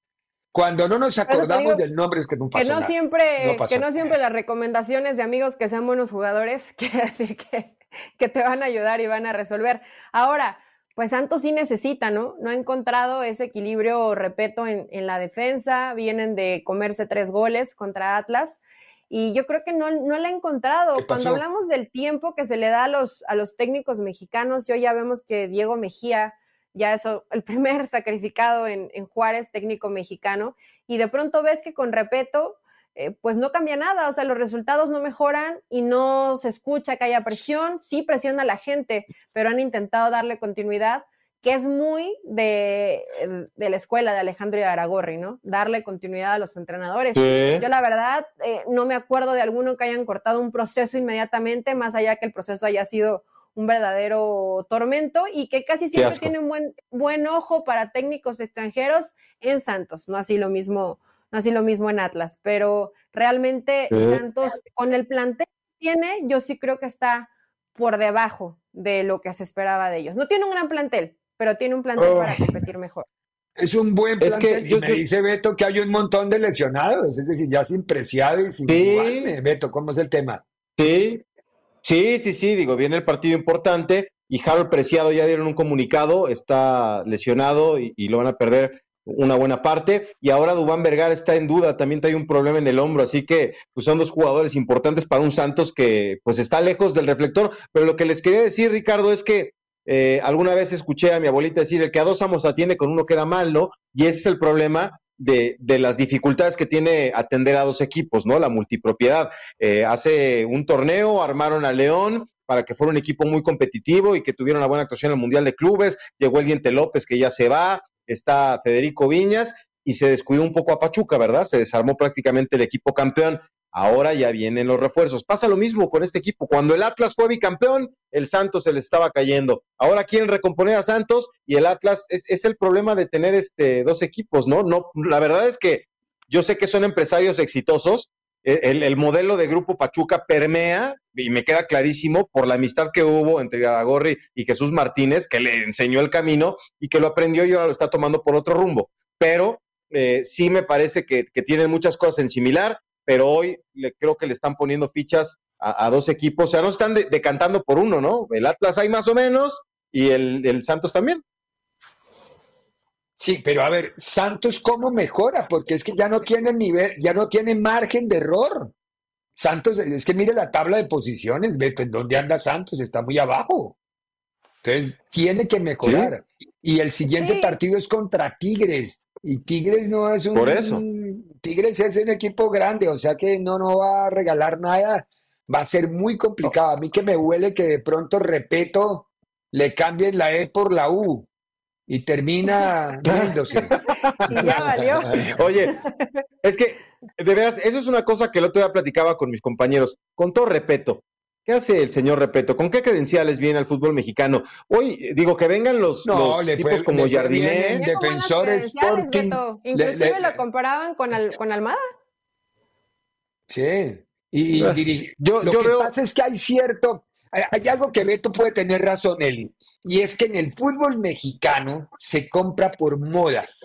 Cuando no nos acordamos digo del nombre es que no Que pasó no nada. siempre, No que no siempre las recomendaciones de amigos que sean buenos jugadores quiere decir que, que te van a ayudar y van a resolver. Ahora, pues Santos sí necesita, ¿no? No ha encontrado ese equilibrio, repito, en, en la defensa. Vienen de comerse tres goles contra Atlas. Y yo creo que no, no la ha encontrado. ¿Qué Cuando hablamos del tiempo que se le da a los, a los técnicos mexicanos, yo ya vemos que Diego Mejía ya es el primer sacrificado en, en Juárez, técnico mexicano, y de pronto ves que con Repeto, eh, pues no cambia nada, o sea, los resultados no mejoran y no se escucha que haya presión, sí presiona a la gente, pero han intentado darle continuidad, que es muy de, de la escuela de Alejandro Aragorri, ¿no? Darle continuidad a los entrenadores. Yo la verdad eh, no me acuerdo de alguno que hayan cortado un proceso inmediatamente, más allá que el proceso haya sido un verdadero tormento y que casi siempre tiene un buen, buen ojo para técnicos extranjeros en Santos, no así lo mismo, así lo mismo en Atlas, pero realmente Sí. Santos con el plantel que tiene, yo sí creo que está por debajo de lo que se esperaba de ellos. No tiene un gran plantel, pero tiene un plantel Oh. para competir mejor. Es un buen Es que plantel. yo- y me yo- dice Beto que hay un montón de lesionados, es decir, ya sin Preciado y sin Sí. Juan. Beto, ¿cómo es el tema? Sí, sí, sí, sí, digo, viene el partido importante y Harold Preciado ya dieron un comunicado, está lesionado y, y lo van a perder una buena parte. Y ahora Dubán Vergara está en duda, también trae un problema en el hombro, así que pues, son dos jugadores importantes para un Santos que pues está lejos del reflector. Pero lo que les quería decir, Ricardo, es que eh, alguna vez escuché a mi abuelita decir, el que a dos amos atiende con uno queda mal, ¿no? Y ese es el problema de, de las dificultades que tiene atender a dos equipos, ¿no? La multipropiedad. Eh, hace un torneo armaron a León para que fuera un equipo muy competitivo y que tuviera una buena actuación en el Mundial de Clubes. Llegó el Diente López, que ya se va, está Federico Viñas y se descuidó un poco a Pachuca, ¿verdad? Se desarmó prácticamente el equipo campeón. Ahora ya vienen los refuerzos. Pasa lo mismo con este equipo. Cuando el Atlas fue bicampeón, el Santos se le estaba cayendo. Ahora quieren recomponer a Santos y el Atlas es, es el problema de tener este dos equipos, ¿no? No, la verdad es que yo sé que son empresarios exitosos. E, El, el modelo de Grupo Pachuca permea, y me queda clarísimo, por la amistad que hubo entre Aragorri y Jesús Martínez, que le enseñó el camino y que lo aprendió y ahora lo está tomando por otro rumbo. Pero eh, sí me parece que, tienen muchas cosas en similar pero hoy le, creo que le están poniendo fichas a, dos equipos, o sea, no están de- decantando por uno, ¿no? El Atlas hay más o menos y el Santos también. Sí, pero a ver, Santos cómo mejora, porque es que ya no tiene nivel, ya no tiene margen de error. Santos, es que mire la tabla de posiciones, ve en dónde anda Santos, está muy abajo. Entonces, tiene que mejorar. Y el siguiente Sí. partido es contra Tigres. Y Tigres no es un. Por eso. Tigres es un equipo grande, o sea que no, no va a regalar nada. Va a ser muy complicado. A mí que me huele que de pronto, repito, le cambien la E por la U y termina. Y ya valió. Oye, es que, de veras, eso es una cosa que el otro día platicaba con mis compañeros. Con todo respeto, ¿qué hace el señor Repeto? ¿Con qué credenciales viene al fútbol mexicano? Hoy, digo, que vengan los, No, los le fue- tipos como Jardiné. Defensores Sporting. Le- Inclusive le- lo comparaban con, Al- con Almada. Sí. Y, y Ah, diri- yo- lo yo que veo- pasa es que hay cierto, hay, algo que Beto puede tener razón, Eli, y es que en el fútbol mexicano se compra por modas.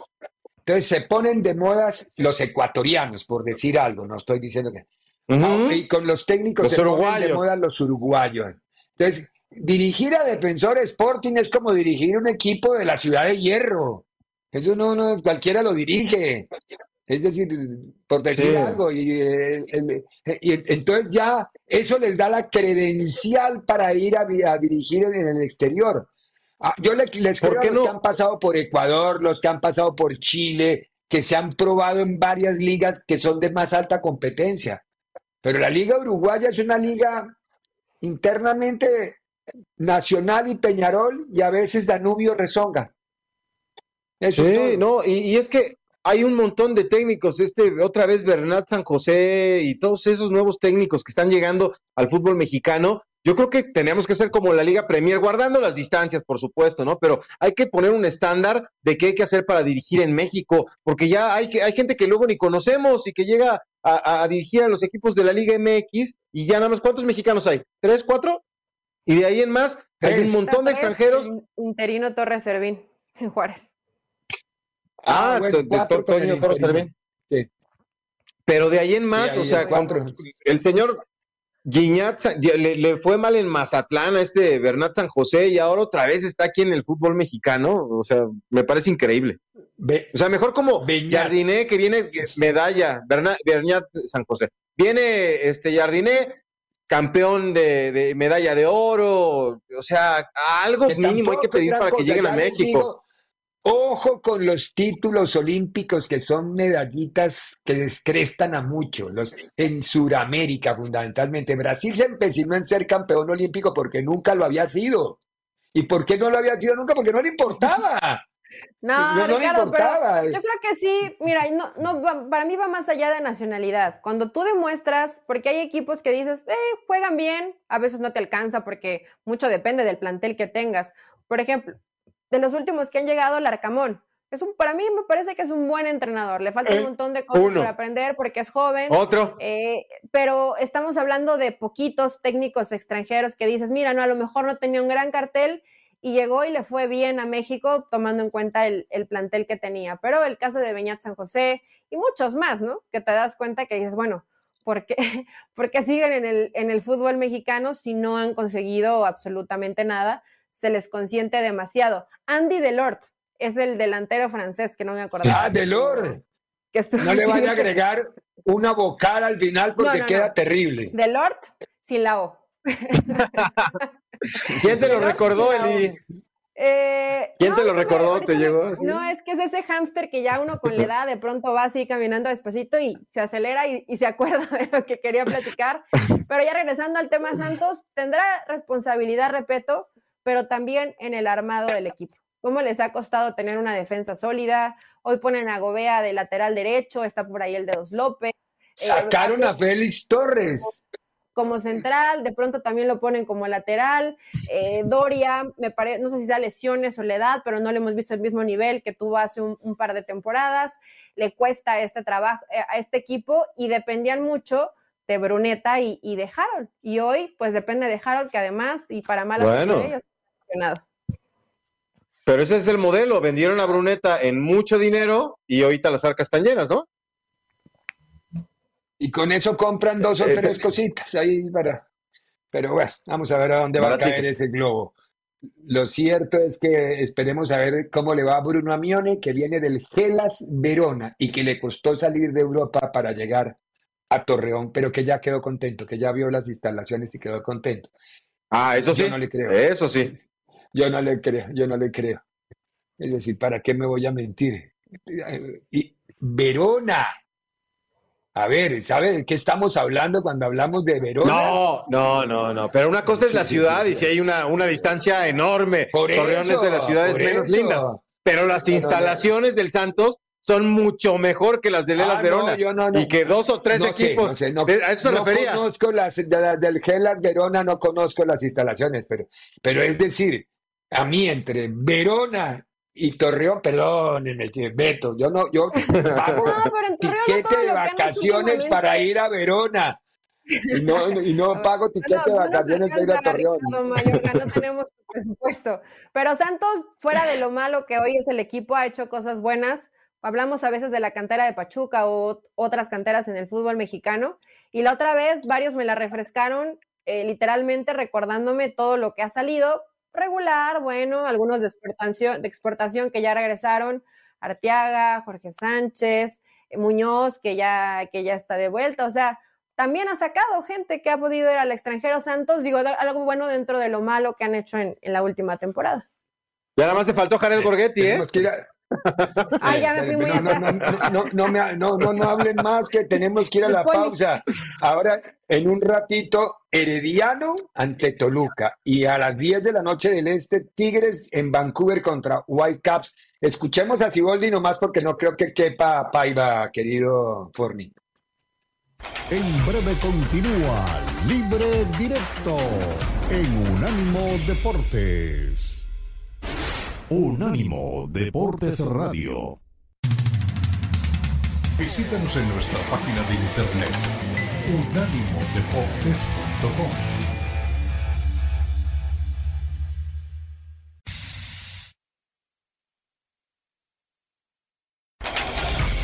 Entonces se ponen de modas los ecuatorianos, por decir algo, no estoy diciendo que. Ah, Y con los técnicos Los se ponen de moda los uruguayos. Entonces, dirigir a Defensor Sporting es como dirigir un equipo de la Ciudad de Hierro. Eso no, no, cualquiera lo dirige. Es decir, por decir Sí. algo. Y, eh, y entonces ya eso les da la credencial para ir a, dirigir en el exterior. Ah, yo le- les ¿Por creo a los que han pasado por Ecuador, los que han pasado por Chile, que se han probado en varias ligas que son de más alta competencia. Pero la liga uruguaya es una liga internamente nacional y Peñarol y a veces Danubio rezonga. Eso es Sí, no, y, y es que hay un montón de técnicos, este, otra vez Bernat San José y todos esos nuevos técnicos que están llegando al fútbol mexicano. Yo creo que tenemos que ser como la Liga Premier, guardando las distancias, por supuesto, ¿no? Pero hay que poner un estándar de qué hay que hacer para dirigir en México, porque ya hay, que, hay gente que luego ni conocemos y que llega a, a- a dirigir a los equipos de la Liga MX y ya nada más, ¿cuántos mexicanos hay? ¿Tres, cuatro? Y de ahí en más, hay un montón de extranjeros. Interino Torres Servín en Juárez. Ah, bueno, de- cuatro Toño. Sí. Pero de ahí en más, ahí o sea, cuatro. cuando el señor Guiñat le, le fue mal en Mazatlán a este Bernat San José y ahora otra vez está aquí en el fútbol mexicano, o sea, me parece increíble. Ve- O sea, mejor como. Jardiné que viene que- medalla, Berna- Bernat San José. Viene este Jardiné campeón de, de medalla de oro, o sea, algo que mínimo hay que pedir para que lleguen a México. digo, ojo con los títulos olímpicos que son medallitas que descrestan a muchos, los, en Sudamérica fundamentalmente. Brasil se empecinó en ser campeón olímpico porque nunca lo había sido. ¿Y por qué no lo había sido nunca? Porque no le importaba. No, No, no le Ricardo, importaba. pero yo creo que sí, mira, no, no, para mí va más allá de nacionalidad. Cuando tú demuestras, porque hay equipos que dices, eh, juegan bien, a veces no te alcanza porque mucho depende del plantel que tengas. Por ejemplo, de los últimos que han llegado, el Arcamón. Es un, para mí me parece que es un buen entrenador. Le falta Eh, un montón de cosas uno. por aprender porque es joven. Otro. Eh, pero estamos hablando de poquitos técnicos extranjeros que dices, mira, no, a lo mejor no tenía un gran cartel y llegó y le fue bien a México tomando en cuenta el, el plantel que tenía. Pero el caso de Beñat San José y muchos más, ¿no? Que te das cuenta que dices, bueno, ¿por qué, por qué siguen en el, en el fútbol mexicano si no han conseguido absolutamente nada? Se les consiente demasiado. Andy Delort es el delantero francés, que no me acordaba. Ah, Delor. Que estuvo- No le van a agregar una vocal al final porque No, no, queda no. terrible. Delort sin la O. ¿Quién te lo Delort recordó. Eli? Eh, ¿Quién te lo recordó? ¿Te llegó así? No, es que es ese hámster que ya uno con la edad de pronto va así caminando despacito y se acelera y, y se acuerda de lo que quería platicar. Pero ya regresando al tema Santos, tendrá responsabilidad, repito, pero también en el armado del equipo. ¿Cómo les ha costado tener una defensa sólida? Hoy ponen a Gobea de lateral derecho, está por ahí el de Dos López. Sacaron a Félix Torres como central, de pronto también lo ponen como lateral. Eh, Doria, me parece, no sé si da lesiones o la edad, pero no le hemos visto el mismo nivel que tuvo hace un, par de temporadas. Le cuesta este trabajo eh, a este equipo y dependían mucho de Bruneta y, de Harold. Y hoy, pues depende de Harold, que además, y para malas bueno. ellos, Pero ese es el modelo. Vendieron a Bruneta en mucho dinero y ahorita las arcas están llenas, ¿no? Y con eso compran dos o tres cositas ahí para. Pero bueno, vamos a ver a dónde va a caer ese globo. Lo cierto es que esperemos a ver cómo le va a Bruno Amione, que viene del Gelas Verona y que le costó salir de Europa para llegar a Torreón, pero que ya quedó contento, que ya vio las instalaciones y quedó contento. Ah, eso sí. Yo no le creo. Eso sí. Yo no le creo, yo no le creo. Es decir, ¿para qué me voy a mentir? Y Verona, a ver, ¿sabe de qué estamos hablando cuando hablamos de Verona? No, no, no, no. Pero una cosa es la ciudad y si hay una, una distancia enorme. Por Torreón es de las ciudades menos lindas. Pero las instalaciones del Santos son mucho mejor que las de Lelas Ah, Verona. no, no, no. Y que dos o tres No sé, equipos. no sé, no- a eso se no refería. conozco las de la- del Gelas Verona, no conozco las instalaciones, pero, pero es decir, a mí entre Verona y Torreón, perdónenme, tío, Beto, yo no, yo pago No, en no tiquete todo de vacaciones para ir a Verona. Y no, y no pago tiquete de No, no vacaciones para ir a Torreón. Mayorga, no tenemos presupuesto. Pero Santos, fuera de lo malo que hoy es el equipo, ha hecho cosas buenas. Hablamos a veces de la cantera de Pachuca o otras canteras en el fútbol mexicano. Y la otra vez, varios me la refrescaron, eh, literalmente recordándome todo lo que ha salido. Regular, bueno, algunos de exportación, de exportación que ya regresaron. Arteaga, Jorge Sánchez, eh, Muñoz, que ya, que ya está de vuelta. O sea, también ha sacado gente que ha podido ir al extranjero Santos, digo, algo bueno dentro de lo malo que han hecho en, en la última temporada. Ya nada más te faltó Jared Gorgetti, ¿eh? Ah, ya me fui muy no, no, atrás. no, no, no, no, me- no, no, no hablen más que tenemos que ir a la pausa. Ahora, en un ratito, Herediano ante Toluca y a las 10 de la noche del Este, Tigres en Vancouver contra Whitecaps. Escuchemos a Siboldi nomás porque no creo que quepa Paiva, querido Forni. En breve continúa Libre Directo en Unánimo Deportes. Unánimo Deportes Radio. Visítanos en nuestra página de internet unánimodeportes.com.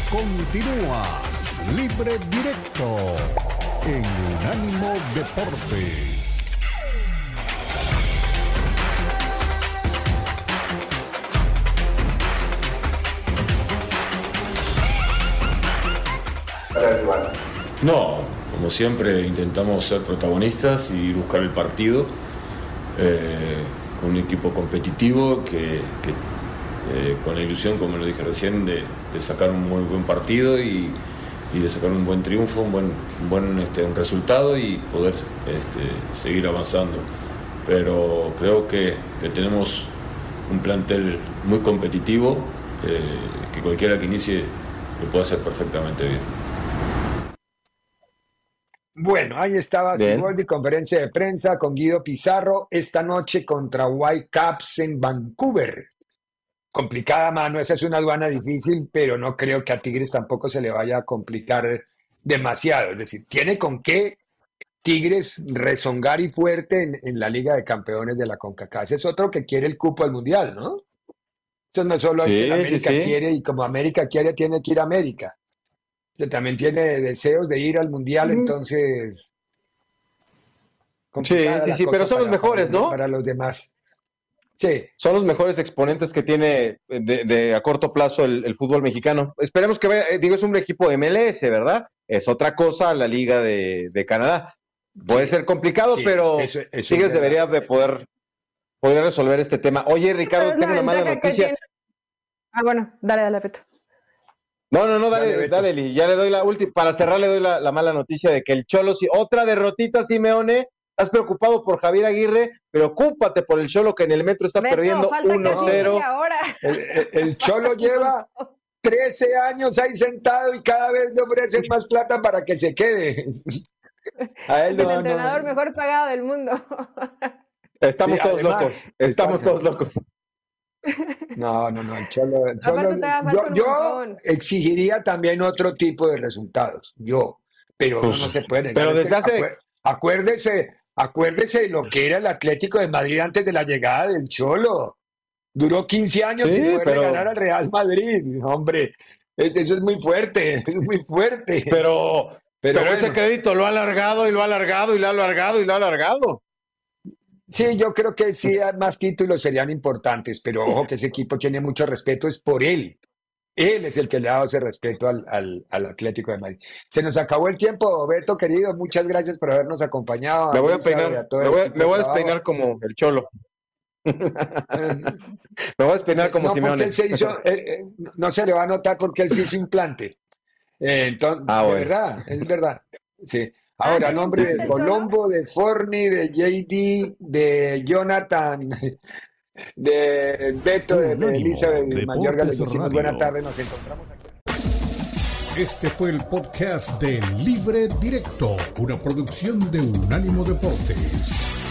Continúa Libre Directo en Unánimo Deportes. No, como siempre intentamos ser protagonistas y buscar el partido eh, con un equipo competitivo que, eh, con la ilusión, como lo dije recién, de, sacar un muy buen partido y, de sacar un buen triunfo, un buen, un buen este, un resultado y poder este, seguir avanzando. Pero creo que, que tenemos un plantel muy competitivo eh, que cualquiera que inicie lo puede hacer perfectamente bien. Bueno, ahí estaba. Siboldi, conferencia de prensa con Guido Pizarro esta noche contra Whitecaps en Vancouver. Complicada mano, esa es una aduana difícil, pero no creo que a Tigres tampoco se le vaya a complicar demasiado. Es decir, tiene con qué Tigres rezongar y fuerte en, en la Liga de Campeones de la CONCACAF. Ese es otro que quiere el cupo al Mundial, ¿no? Eso no es solo Sí, que América sí, sí. quiere y como América quiere, tiene que ir a América. Que también tiene deseos de ir al Mundial, entonces... sí, la sí, pero son los para- mejores, para- ¿no? Para los demás. Sí, Son los mejores exponentes que tiene de, de a corto plazo el, el fútbol mexicano. Esperemos que vaya, eh, digo, es un equipo de MLS, ¿verdad? Es otra cosa la Liga de, de Canadá. Puede ser complicado, sí, pero eso- Tigres debería de poder, poder resolver este tema. Oye, Ricardo, tengo una mala noticia. Ah, bueno, dale, dale, Peto. No, no, no, dale, Dale, dale. Eli. Ya le doy la última, para cerrar le doy la, la mala noticia de que el Cholo, si otra derrotita, Simeone, estás preocupado por Javier Aguirre, preocúpate por el Cholo que en el metro está Beto, perdiendo falta casi 1-0. media hora. el, el- el Cholo lleva 13 años ahí sentado y cada vez le ofrecen más plata para que se quede. A él no, el entrenador mejor pagado del mundo. Estamos todos locos. Estamos todos locos. No, no, no. El Cholo, el Cholo yo, yo exigiría también otro tipo de resultados. Yo, pero pues, no, se puede. Pero desde hace. Acuérdese, acuérdese de lo que era el Atlético de Madrid antes de la llegada del Cholo. Duró 15 años sin poder ganar al Real Madrid. Hombre, eso es muy fuerte, es muy fuerte. Pero, pero, ese crédito lo ha alargado y lo ha alargado y lo ha alargado y lo ha alargado. Sí, yo creo que sí, más títulos serían importantes, pero ojo que ese equipo tiene mucho respeto, es por él. Él es el que le ha dado ese respeto al, al, Atlético de Madrid. Se nos acabó el tiempo, Beto, querido. Muchas gracias por habernos acompañado. Me voy a peinar, me voy, a despeinar como el cholo. me voy a despeinar como Simeone. Se hizo, eh, eh, no se le va a notar porque él se hizo implante. Eh, entonces, ah, de verdad, es verdad. Sí. Ahora, nombre de Colombo, de Forni, de JD, de Jonathan, de Beto, de, de Elizabeth, de Mayorga. Les decimos buena tarde, nos encontramos aquí. Este fue el podcast de Libre Directo, una producción de Unánimo Deportes.